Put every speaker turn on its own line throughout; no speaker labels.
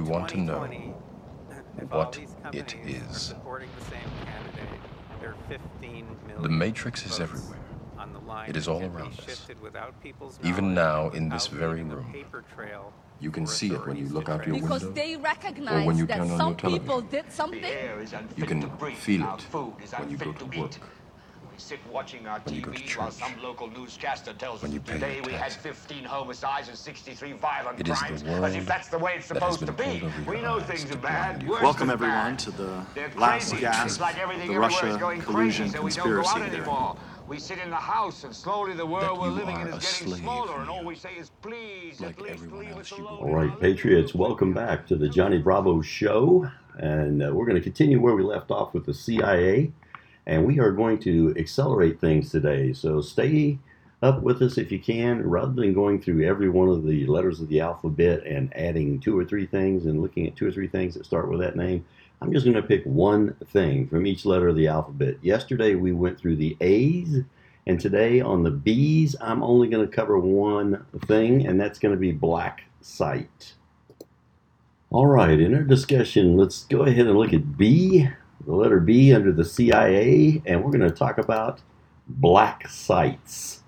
you want to know what
all these
it
companies are
is.
supporting the same there are 15 million
The Matrix is everywhere.
on the line
It is all around us.
shifted without people's
Even now, in this very room,
paper trail
You can see it when you look out your
trace.
Because
window.
they recognize
when you
that
turn on your
some
television.
people did something.
air is unfit
You can feel it when you go to
eat.
work.
We sit watching our
when you go to
TVs while some local newscaster tells
when
us
you pay
today
your
we had 15 homicides and 63 violent
It is the
crimes.
world
as if that's the way it's
that has
supposed to
been
be.
pulled over
We know things are bad.
Welcome everyone
bad.
to the last
crazy.
gasp
like
of the Russia collusion
crazy, so we don't go
conspiracy
out
theory.
anymore. We sit in the house, and slowly the world we're living in is getting
slave
smaller, and all we say is, please,
Like
at least leave us alone.
All right, Patriots, welcome back to the Johnny Bravo Show. And uh, we're going to continue where we left off with the CIA. And we are going to accelerate things today. So stay up with us if you can, rather than going through every one of the letters of the alphabet and adding two or three things and looking at two or three things that start with that name. I'm just going to pick one thing from each letter of the alphabet. Yesterday we went through the A's. And today on the B's, I'm only going to cover one thing, and that's going to be black site. All right, in our discussion, let's go ahead and look at B, the letter B under the CIA, and we're going to talk about black sites.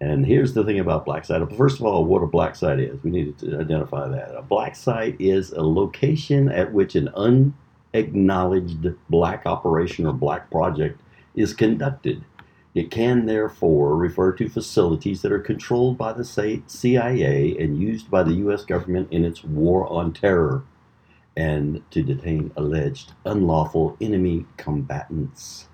And here's the thing about black site. First of all, what a black site is. We need to identify that. A black site is a location at which an unacknowledged black operation or black project is conducted. It can therefore refer to facilities that are controlled by the CIA and used by the U.S. government in its war on terror and to detain alleged unlawful enemy combatants.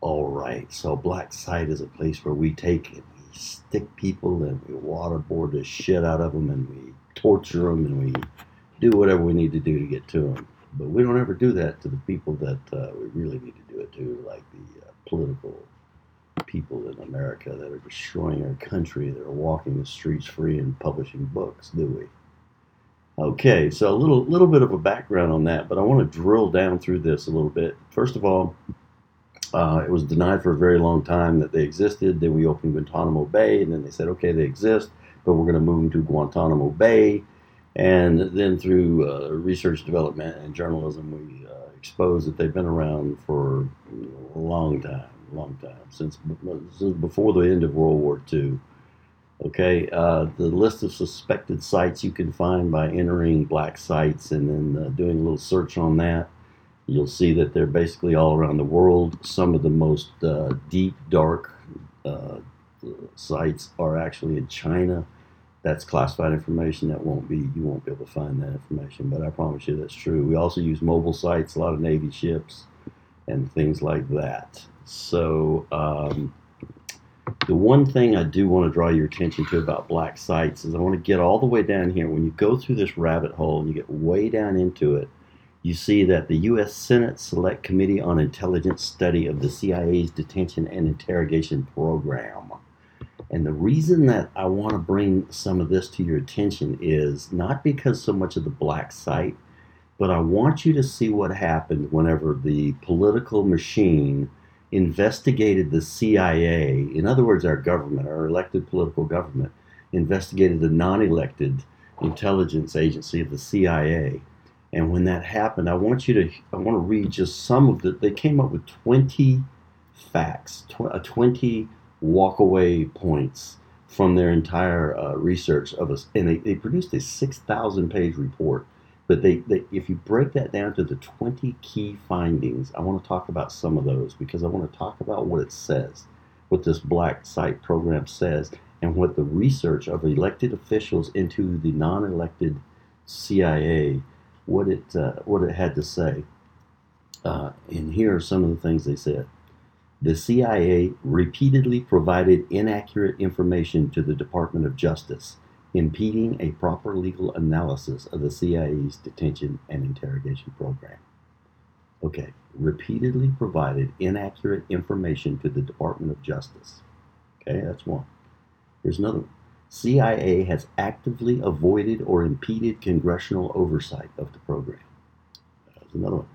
All right, so black site is a place where we take and we stick people and we waterboard the shit out of them and we torture them and we do whatever we need to do to get to them. But we don't ever do that to the people that uh, we really need to do it to, like the uh, political people in America that are destroying our country, that are walking the streets free and publishing books, do we? Okay, so a little little bit of a background on that, but I want to drill down through this a little bit. First of all, uh, it was denied for a very long time that they existed. Then we opened Guantanamo Bay, and then they said, okay, they exist, but we're going to move them to Guantanamo Bay. And then through uh, research, development, and journalism, we uh, exposed that they've been around for a long time, long time since, since before the end of World War II. Okay, uh, the list of suspected sites you can find by entering black sites and then uh, doing a little search on that. You'll see that they're basically all around the world. Some of the most uh, deep, dark uh, sites are actually in China. That's classified information. That won't be you won't be able to find that information, but I promise you that's true. We also use mobile sites, a lot of Navy ships, and things like that. So. Um, the one thing I do want to draw your attention to about black sites is I want to get all the way down here. When you go through this rabbit hole and you get way down into it, you see that the U.S. Senate Select Committee on Intelligence Study of the CIA's Detention and Interrogation Program. And the reason that I want to bring some of this to your attention is not because so much of the black site, but I want you to see what happened whenever the political machine investigated the CIA, in other words, our government, our elected political government, investigated the non elected intelligence agency of the CIA. And when that happened, I want you to, I want to read just some of the, they came up with 20 facts, tw- uh, 20 walkaway points from their entire uh, research of us. And they, they produced a 6,000 page report. But they, they, if you break that down to the 20 key findings, I want to talk about some of those because I want to talk about what it says, what this black site program says, and what the research of elected officials into the non-elected CIA, what it uh, what it had to say. Uh, and here are some of the things they said. The CIA repeatedly provided inaccurate information to the Department of Justice impeding a proper legal analysis of the CIA's detention and interrogation program. Okay, repeatedly provided inaccurate information to the Department of Justice. Okay, that's one. Here's another one. CIA has actively avoided or impeded congressional oversight of the program. There's another one.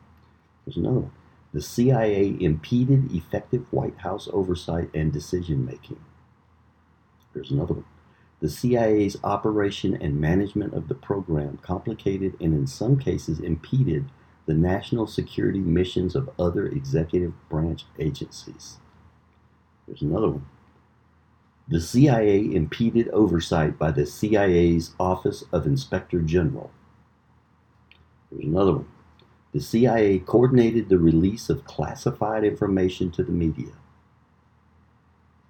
There's another one. The CIA impeded effective White House oversight and decision making. There's another one. The CIA's operation and management of the program complicated and in some cases impeded the national security missions of other executive branch agencies. There's another one. The CIA impeded oversight by the CIA's Office of Inspector General. There's another one. The CIA coordinated the release of classified information to the media.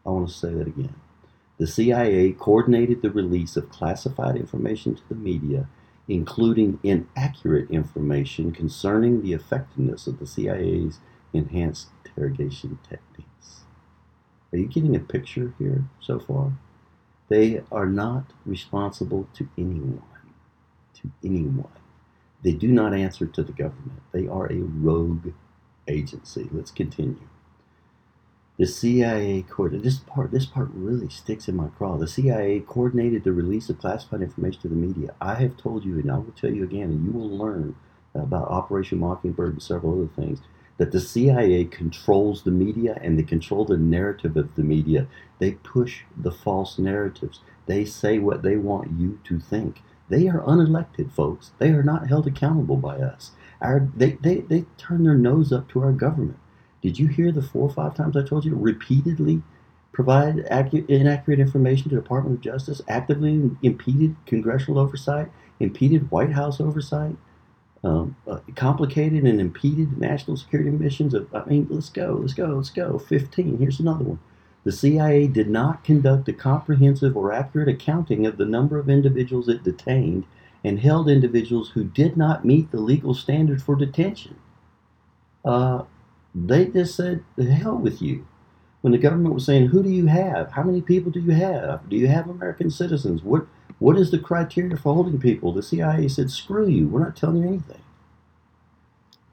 I want to say that again. The CIA coordinated the release of classified information to the media, including inaccurate information concerning the effectiveness of the CIA's enhanced interrogation techniques. Are you getting a picture here so far? They are not responsible to anyone. To anyone. They do not answer to the government. They are a rogue agency. Let's continue. The CIA coordinated this part. This part really sticks in my craw. The CIA coordinated the release of classified information to the media. I have told you, and I will tell you again, and you will learn about Operation Mockingbird and several other things. That the CIA controls the media and they control the narrative of the media. They push the false narratives. They say what they want you to think. They are unelected, folks. They are not held accountable by us. Our, they, they, they turn their nose up to our government. Did you hear the four or five times I told you to repeatedly provide accurate, inaccurate information to the Department of Justice, actively impeded congressional oversight, impeded White House oversight, um, uh, complicated and impeded national security missions? Of, I mean, let's go, let's go, let's go. 15. Here's another one. The CIA did not conduct a comprehensive or accurate accounting of the number of individuals it detained and held individuals who did not meet the legal standard for detention. Uh, they just said, the hell with you. When the government was saying, who do you have? How many people do you have? Do you have American citizens? What, what is the criteria for holding people? The CIA said, screw you. We're not telling you anything.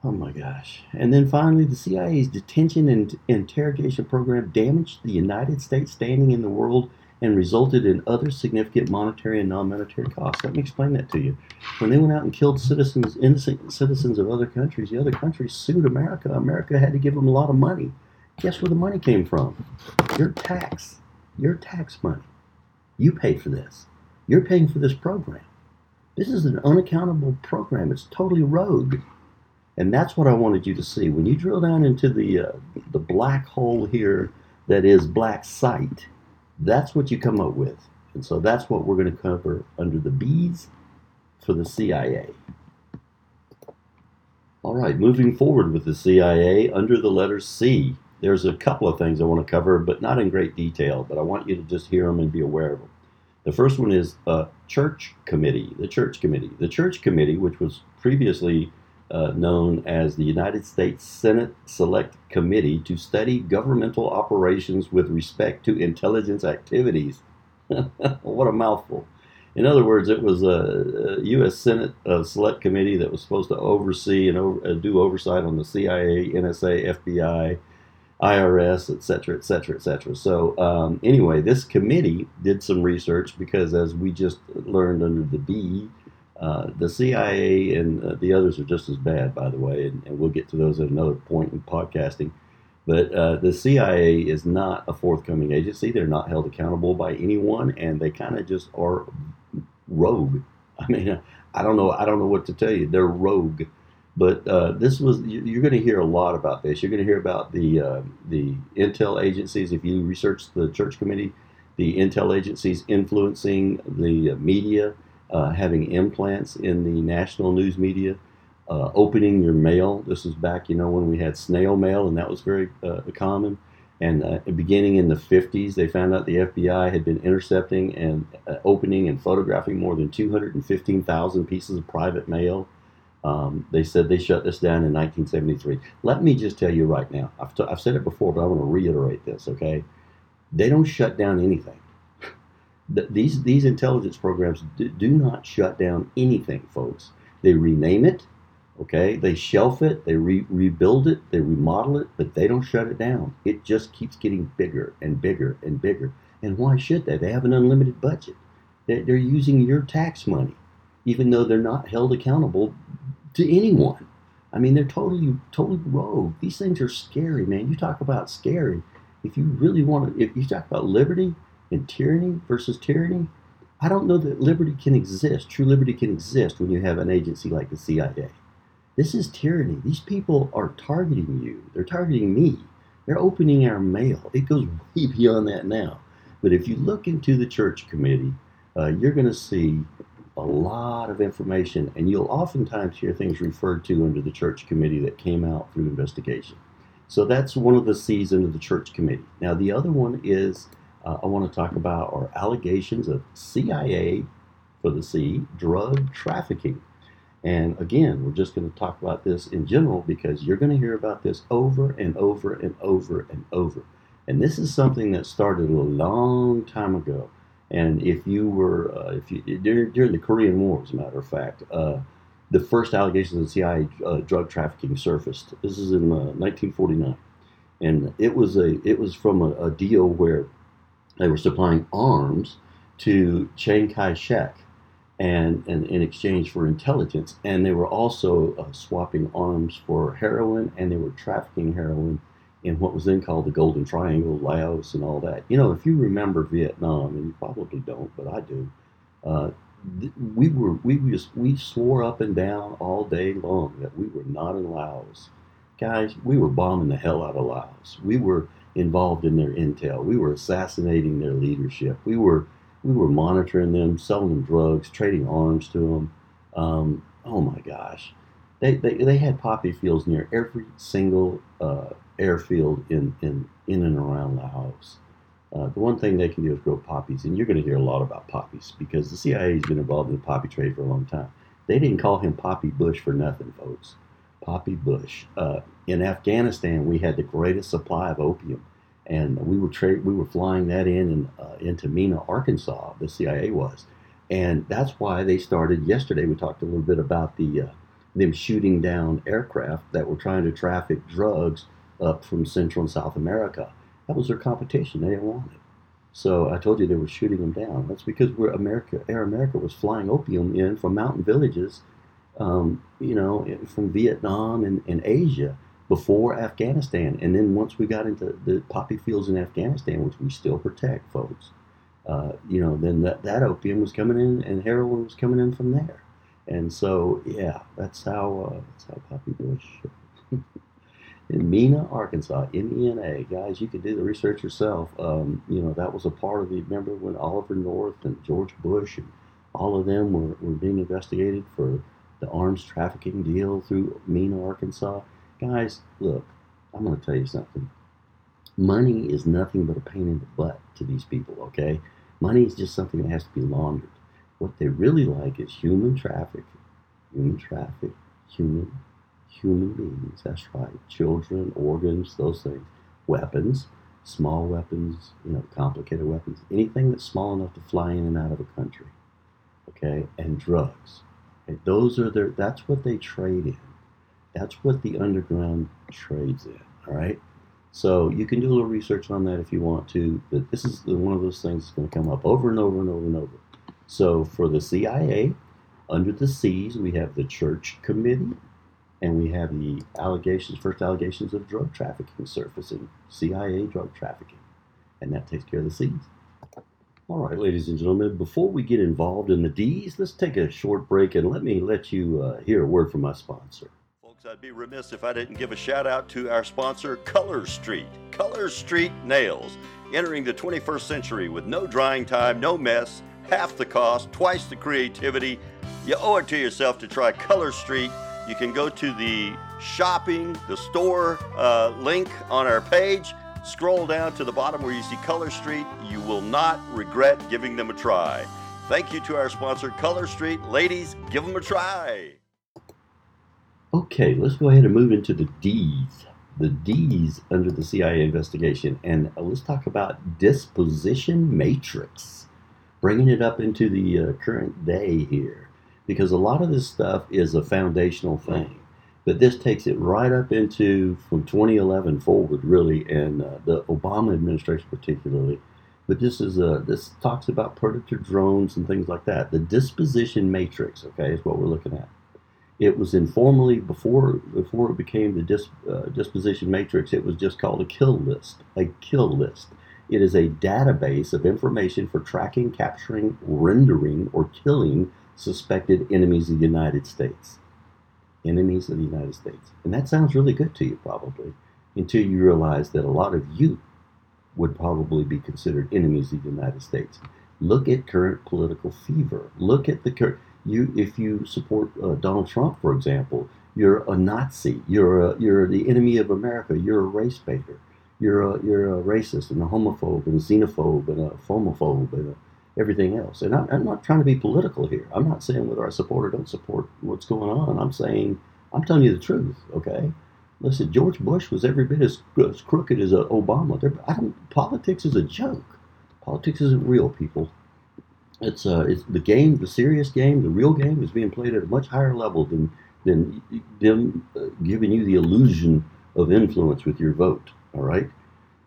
Oh my gosh. And then finally, the CIA's detention and interrogation program damaged the United States standing in the world and resulted in other significant monetary and non-monetary costs. Let me explain that to you. When they went out and killed citizens, innocent citizens of other countries, the other countries sued America. America had to give them a lot of money. Guess where the money came from? Your tax. Your tax money. You paid for this. You're paying for this program. This is an unaccountable program. It's totally rogue. And that's what I wanted you to see. When you drill down into the, uh, the black hole here that is black site, that's what you come up with. And so that's what we're going to cover under the B's for the CIA. All right, moving forward with the CIA under the letter C. There's a couple of things I want to cover, but not in great detail, but I want you to just hear them and be aware of them. The first one is a church committee, the church committee. The church committee, which was previously uh, known as the United States Senate Select Committee to study governmental operations with respect to intelligence activities. what a mouthful. In other words, it was a, a U.S. Senate uh, Select Committee that was supposed to oversee and over, uh, do oversight on the CIA, NSA, FBI, IRS, et cetera, et cetera, et cetera. So, um, anyway, this committee did some research because, as we just learned under the B, uh, the CIA and uh, the others are just as bad, by the way, and, and, we'll get to those at another point in podcasting. But uh, the CIA is not a forthcoming agency. They're not held accountable by anyone, and they kind of just are rogue. I mean, I don't know. I don't know what to tell you. They're rogue. But uh, this was you're going to hear a lot about this. You're going to hear about the uh, the intel agencies. If you research the church committee, the intel agencies influencing the media uh, having implants in the national news media, uh, opening your mail. This was back, you know, when we had snail mail, and that was very uh, common. And uh, beginning in the 50s, they found out the FBI had been intercepting and uh, opening and photographing more than 215,000 pieces of private mail. Um, they said they shut this down in 1973. Let me just tell you right now, I've, t- I've said it before, but I want to reiterate this, okay? They don't shut down anything these these intelligence programs do, do not shut down anything, folks. They rename it, okay? They shelf it, they re- rebuild it, they remodel it, but they don't shut it down. It just keeps getting bigger and bigger and bigger. And why should they? They have an unlimited budget. They're, they're using your tax money, even though they're not held accountable to anyone. I mean, they're totally totally rogue. These things are scary, man. You talk about scary. If you really want to, if you talk about liberty, and tyranny versus tyranny, I don't know that liberty can exist, true liberty can exist when you have an agency like the CIA. This is tyranny. These people are targeting you. They're targeting me. They're opening our mail. It goes way beyond that now. But if you look into the church committee, uh, you're going to see a lot of information, and you'll oftentimes hear things referred to under the church committee that came out through investigation. So that's one of the C's under the church committee. Now, the other one is uh, I want to talk about are allegations of CIA for the C drug trafficking. And again, we're just going to talk about this in general because you're going to hear about this over and over and over and over. And this is something that started a long time ago. And if you were, uh, if you during, during, the Korean War, as a matter of fact, uh, the first allegations of CIA uh, drug trafficking surfaced. This is in 1949, uh, and it was a it was from a, a deal where they were supplying arms to Chiang Kai-shek, and, and in exchange for intelligence, and they were also uh, swapping arms for heroin, and they were trafficking heroin in what was then called the Golden Triangle, Laos, and all that. You know, if you remember Vietnam, and you probably don't, but I do. Uh, we were we just we swore up and down all day long that we were not in Laos, guys. We were bombing the hell out of Laos. We were involved in their intel. We were assassinating their leadership. We were we were monitoring them, selling them drugs, trading arms to them. Um, oh my gosh, they, they they had poppy fields near every single uh, airfield in, in in and around Laos. Uh, the one thing they can do is grow poppies, and you're going to hear a lot about poppies because the CIA has been involved in the poppy trade for a long time. They didn't call him Poppy Bush for nothing, folks. Poppy Bush. Uh, in Afghanistan, we had the greatest supply of opium, and we were tra- we were flying that in and uh, into Mena, Arkansas. The CIA was, and that's why they started yesterday. We talked a little bit about the uh, them shooting down aircraft that were trying to traffic drugs up from Central and South America. That was their competition. They didn't want it. So I told you they were shooting them down. That's because we're America. Air America was flying opium in from mountain villages um, you know, from Vietnam and, and Asia before Afghanistan. And then once we got into the poppy fields in Afghanistan, which we still protect, folks, uh, you know, then that, that opium was coming in and heroin was coming in from there. And so, yeah, that's how uh, that's how Poppy Bush in Mena, Arkansas, M-E-N-A. Guys, you can do the research yourself. Um, you know, that was a part of the. Remember when Oliver North and George Bush and all of them were, were being investigated for the arms trafficking deal through Mena, Arkansas. Guys, look, I'm going to tell you something. Money is nothing but a pain in the butt to these people, okay? Money is just something that has to be laundered. What they really like is human traffic, human traffic, human, human beings. That's right. Children, organs, those things. Weapons, small weapons, you know, complicated weapons. Anything that's small enough to fly in and out of a country, okay? And drugs. Those are their. That's what they trade in. That's what the underground trades in. All right. So you can do a little research on that if you want to. But this is one of those things that's going to come up over and over and over and over. So for the CIA, under the C's, we have the Church Committee, and we have the allegations, first allegations of drug trafficking surfacing, CIA drug trafficking, and that takes care of the C's. All right, ladies and gentlemen, before we get involved in the D's, let's take a short break and let me let you uh, hear a word from my sponsor.
Folks, I'd be remiss if I didn't give a shout out to our sponsor, Color Street. Color Street Nails, entering the 21st century with no drying time, no mess, half the cost, twice the creativity. You owe it to yourself to try Color Street. You can go to the shopping, the store uh, link on our page Scroll down to the bottom where you see Color Street. You will not regret giving them a try. Thank you to our sponsor, Color Street. Ladies, give them a try.
Okay, let's go ahead and move into the D's. The D's under the CIA investigation. And let's talk about disposition matrix. Bringing it up into the uh, current day here. Because a lot of this stuff is a foundational thing. But this takes it right up into from 2011 forward, really, and uh, the Obama administration particularly. But this is a this talks about predator drones and things like that. The disposition matrix, okay, is what we're looking at. It was informally before before it became the dis, uh, disposition matrix. It was just called a kill list, a kill list, It is a database of information for tracking, capturing, rendering, or killing suspected enemies of the United States. Enemies of the United States. And that sounds really good to you, probably, until you realize that a lot of you would probably be considered enemies of the United States. Look at current political fever. Look at the current. You, if you support uh, Donald Trump, for example, you're a Nazi. You're a, you're the enemy of America. You're a race baiter. You're a you're a racist and a homophobe and a xenophobe and a phomophobe and a, everything else. And I'm, I'm not trying to be political here. I'm not saying whether I support or don't support what's going on. I'm saying I'm telling you the truth. Okay. Listen, George Bush was every bit as, as crooked as uh, Obama. I don't, politics is a joke. Politics isn't real, people. It's uh, it's the game, the serious game, the real game is being played at a much higher level than than them uh, giving you the illusion of influence with your vote. All right,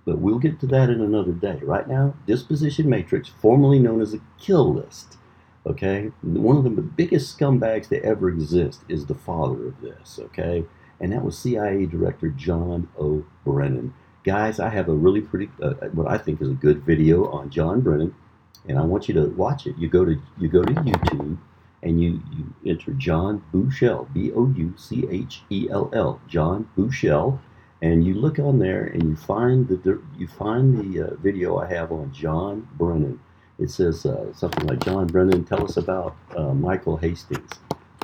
but we'll get to that in another day. Right now, disposition matrix, formerly known as a kill list. Okay, one of the biggest scumbags to ever exist is the father of this. Okay, and that was CIA Director John O. Brennan. Guys, I have a really pretty, uh, what I think is a good video on John Brennan, and I want you to watch it. You go to you go to YouTube, and you you enter John Bouchell, B O U C H E L L, John Bouchell, and you look on there and you find the you find the uh, video I have on John Brennan. It says uh, something like John Brennan, tell us about uh, Michael Hastings,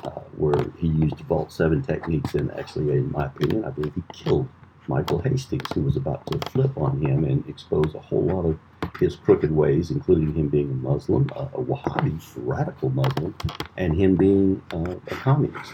uh, where he used Vault Seven techniques, and actually, in my opinion, I believe he killed Michael Hastings, who was about to flip on him and expose a whole lot of his crooked ways, including him being a Muslim, a, a Wahhabi radical Muslim, and him being uh, a communist.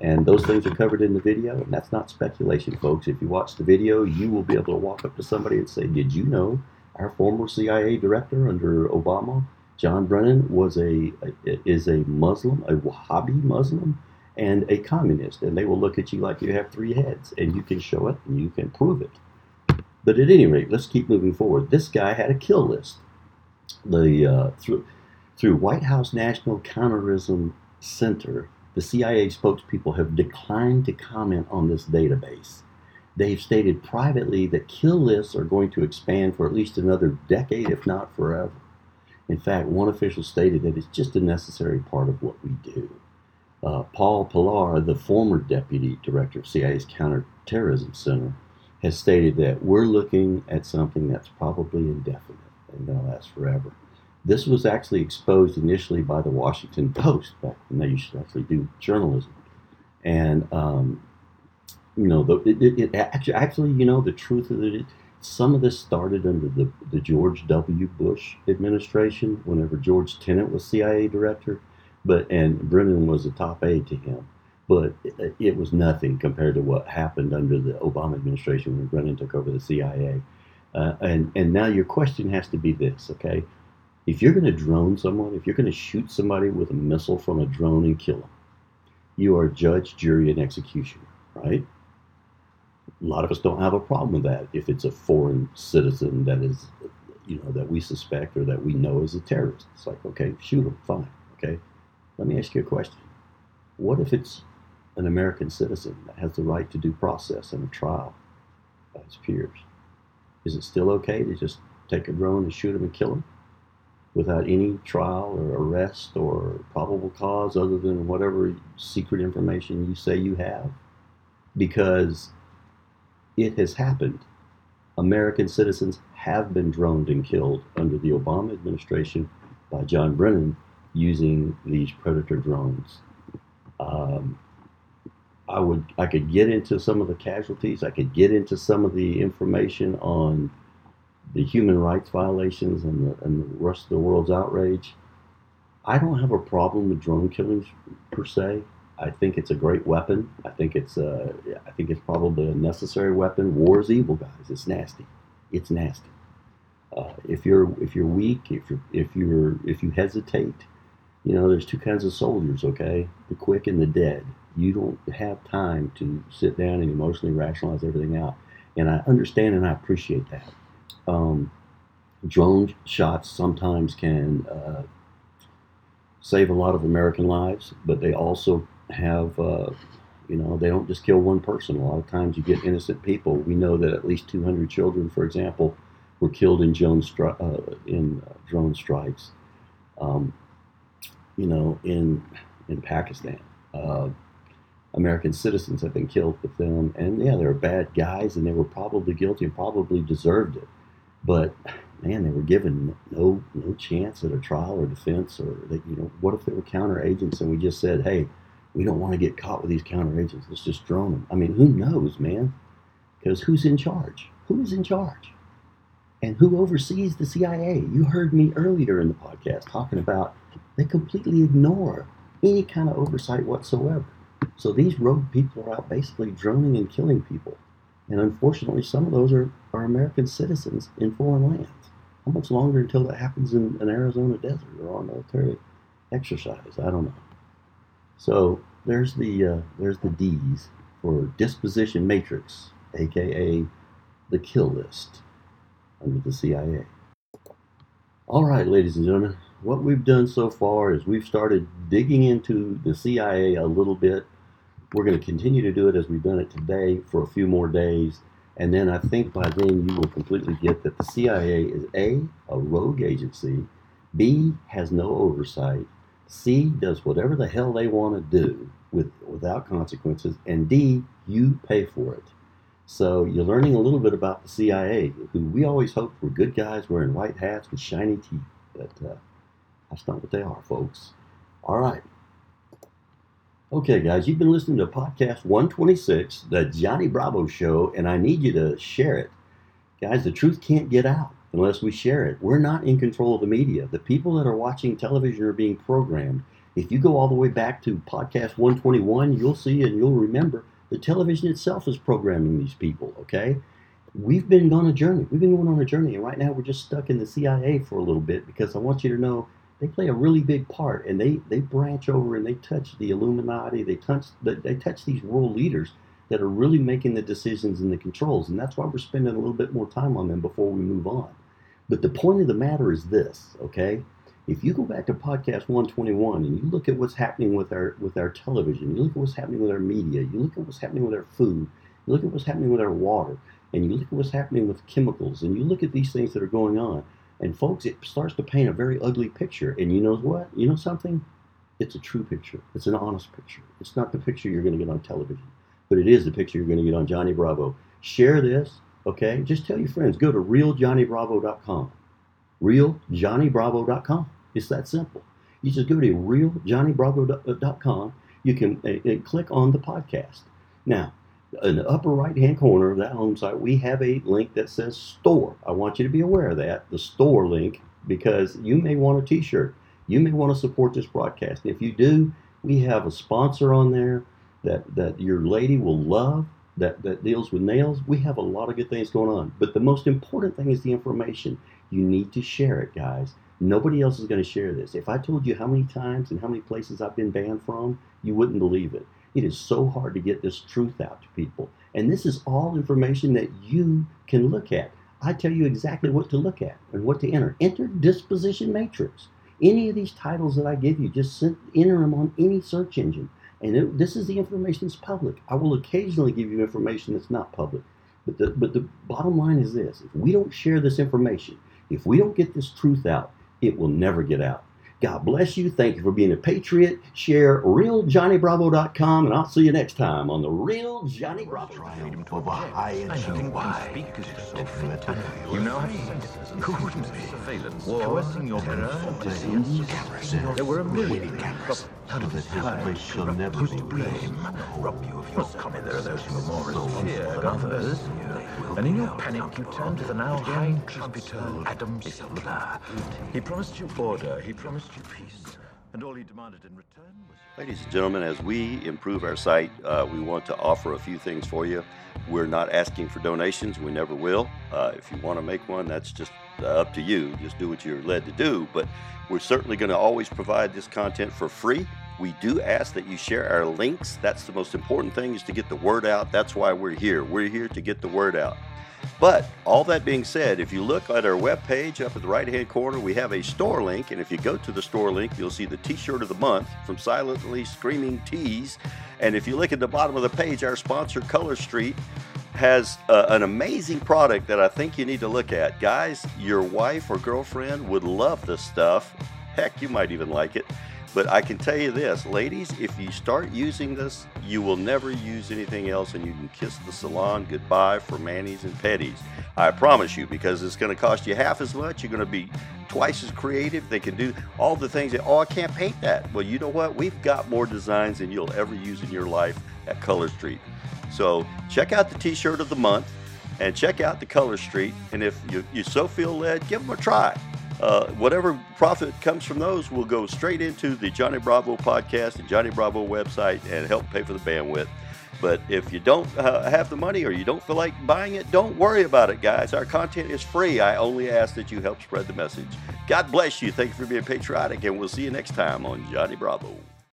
And those things are covered in the video, and that's not speculation, folks. If you watch the video, you will be able to walk up to somebody and say, Did you know our former CIA director under Obama, John Brennan, was a, a is a Muslim, a Wahhabi Muslim? and a communist, and they will look at you like you have three heads, and you can show it and you can prove it. But at any rate, let's keep moving forward. This guy had a kill list. The uh, through through White House National Counterterrorism Center, the CIA spokespeople have declined to comment on this database. They've stated privately that kill lists are going to expand for at least another decade, if not forever. In fact, one official stated that it's just a necessary part of what we do. Uh, Paul Pillar, the former deputy director of CIA's Counterterrorism Center, has stated that we're looking at something that's probably indefinite and going to last forever. This was actually exposed initially by the Washington Post back when they used to actually do journalism. And, um, you know, the, it, it, it, actually, actually, you know, the truth of it, some of this started under the, the George W. Bush administration, whenever George Tenet was CIA director but and Brennan was a top aide to him, but it, was nothing compared to what happened under the Obama administration when Brennan took over the CIA. Uh, and and now your question has to be this, okay? If you're going to drone someone, if you're going to shoot somebody with a missile from a drone and kill them, you are judge, jury, and executioner, right? A lot of us don't have a problem with that if it's a foreign citizen that is, you know, that we suspect or that we know is a terrorist. It's like, okay, shoot them, fine, okay? Let me ask you a question. What if it's an American citizen that has the right to due process and a trial by his peers? Is it still okay to just take a drone and shoot him and kill him without any trial or arrest or probable cause other than whatever secret information you say you have? Because it has happened. American citizens have been droned and killed under the Obama administration by John Brennan using these predator drones. Um, I would I could get into some of the casualties. I could get into some of the information on the human rights violations and the, and the rest of the world's outrage. I don't have a problem with drone killings per se. I think it's a great weapon. I think it's a, I think it's probably a necessary weapon. War is evil, guys. It's nasty. It's nasty. Uh, if you're if you're weak, if you if you're if you hesitate, you know, there's two kinds of soldiers, okay? The quick and the dead. You don't have time to sit down and emotionally rationalize everything out. And I understand and I appreciate that. Um, drone shots sometimes can uh, save a lot of American lives, but they also have, uh, you know, they don't just kill one person. A lot of times you get innocent people. We know that at least 200 children, for example, were killed in drone, stri- uh, in uh, drone strikes. Um, you know, in in Pakistan, uh, American citizens have been killed with them, and yeah, they were bad guys, and they were probably guilty and probably deserved it. But man, they were given no no chance at a trial or defense, or they, you know, what if they were counter agents and we just said, hey, we don't want to get caught with these counter agents. Let's just drone them. I mean, who knows, man? Because who's in charge? Who is in charge? And who oversees the CIA? You heard me earlier in the podcast talking about they completely ignore any kind of oversight whatsoever. So these rogue people are out basically droning and killing people. And unfortunately, some of those are, are American citizens in foreign lands. How much longer until that happens in an Arizona desert or on military exercise? I don't know. So there's the uh, there's the D's for disposition matrix, aka the kill list under the CIA. All right, ladies and gentlemen, what we've done so far is we've started digging into the CIA a little bit. We're going to continue to do it as we've done it today for a few more days. And then I think by then you will completely get that the CIA is A, a rogue agency, B, has no oversight, C, does whatever the hell they want to do with, without consequences, and D, you pay for it. So you're learning a little bit about the CIA, who we always hoped were good guys wearing white hats with shiny teeth. But uh, that's not what they are, folks. All right. Okay, guys, you've been listening to podcast 126, the Johnny Bravo Show, and I need you to share it. Guys, the truth can't get out unless we share it. We're not in control of the media. The people that are watching television are being programmed. If you go all the way back to podcast 121, you'll see and you'll remember the television itself is programming these people, okay? We've been on a journey. We've been going on a journey, and right now we're just stuck in the CIA for a little bit because I want you to know they play a really big part, and they, they branch over and they touch the Illuminati. They touch they touch these world leaders that are really making the decisions and the controls, and that's why we're spending a little bit more time on them before we move on. But the point of the matter is this, okay? If you go back to podcast 121 and you look at what's happening with our with our television, you look at what's happening with our media, you look at what's happening with our food, you look at what's happening with our water, and you look at what's happening with chemicals, and you look at these things that are going on, and folks, it starts to paint a very ugly picture. And you know what? You know something? It's a true picture. It's an honest picture. It's not the picture you're going to get on television, but it is the picture you're going to get on Johnny Bravo. Share this, okay? Just tell your friends. Go to realjohnnybravo.com. Realjohnnybravo.com. It's that simple. You just go to realjohnnybravo.com. You can uh, uh, click on the podcast. Now, in the upper right hand corner of that home site, we have a link that says store. I want you to be aware of that, the store link, because you may want a t shirt. You may want to support this broadcast. If you do, we have a sponsor on there that, that your lady will love that, that deals with nails. We have a lot of good things going on. But the most important thing is the information. You need to share it, guys. Nobody else is going to share this. If I told you how many times and how many places I've been banned from, you wouldn't believe it. It is so hard to get this truth out to people. And this is all information that you can look at. I tell you exactly what to look at and what to enter. Enter disposition matrix. Any of these titles that I give you, just enter them on any search engine. And it, this is the information that's public. I will occasionally give you information that's not public. But the, but the bottom line is this if we don't share this information, if we don't get this truth out, it will never get out. God bless you. Thank you for being a patriot. Share realjohnnybravo.com, and I'll see you next time on the Real Johnny Bravo.
Triumph over high and so wide. You know, who wouldn't be? Surveillance, coercing your fantasies. There were a million cameras. None of this place shall never be blame. Rob you of your comment. There are those who are more as fear others. And in your panic, you turn to the now high trumpeter Adam Sutler. He promised you order. He promised you peace. And all he demanded in return was...
Ladies and gentlemen, as we improve our site, uh, we want to offer a few things for you. We're not asking for donations. We never will. Uh, if you want to make one, that's just uh, up to you. Just do what you're led to do. But we're certainly going to always provide this content for free. We do ask that you share our links. That's the most important thing is to get the word out. That's why we're here. We're here to get the word out. But all that being said, if you look at our webpage up at the right hand corner, we have a store link. And if you go to the store link, you'll see the t shirt of the month from Silently Screaming Tees. And if you look at the bottom of the page, our sponsor, Color Street,
has uh, an amazing product that I think you need to look at. Guys, your wife or girlfriend would love this stuff. Heck, you might even like it. But I can tell you this, ladies, if you start using this, you will never use anything else and you can kiss the salon goodbye for manis and petties. I promise you, because it's going to cost you half as much. You're going to be twice as creative. They can do all the things that, oh, I can't paint that. Well, you know what? We've got more designs than you'll ever use in your life at Color Street. So check out the t-shirt of the month and check out the Color Street. And if you, you so feel led, give them a try. Uh, whatever profit comes from those will go straight into the Johnny Bravo podcast and Johnny Bravo website and help pay for the bandwidth. But if you don't uh, have the money or you don't feel like buying it, don't worry about it, guys. Our content is free. I only ask that you help spread the message. God bless you. Thank you for being patriotic, and we'll see you next time on Johnny Bravo.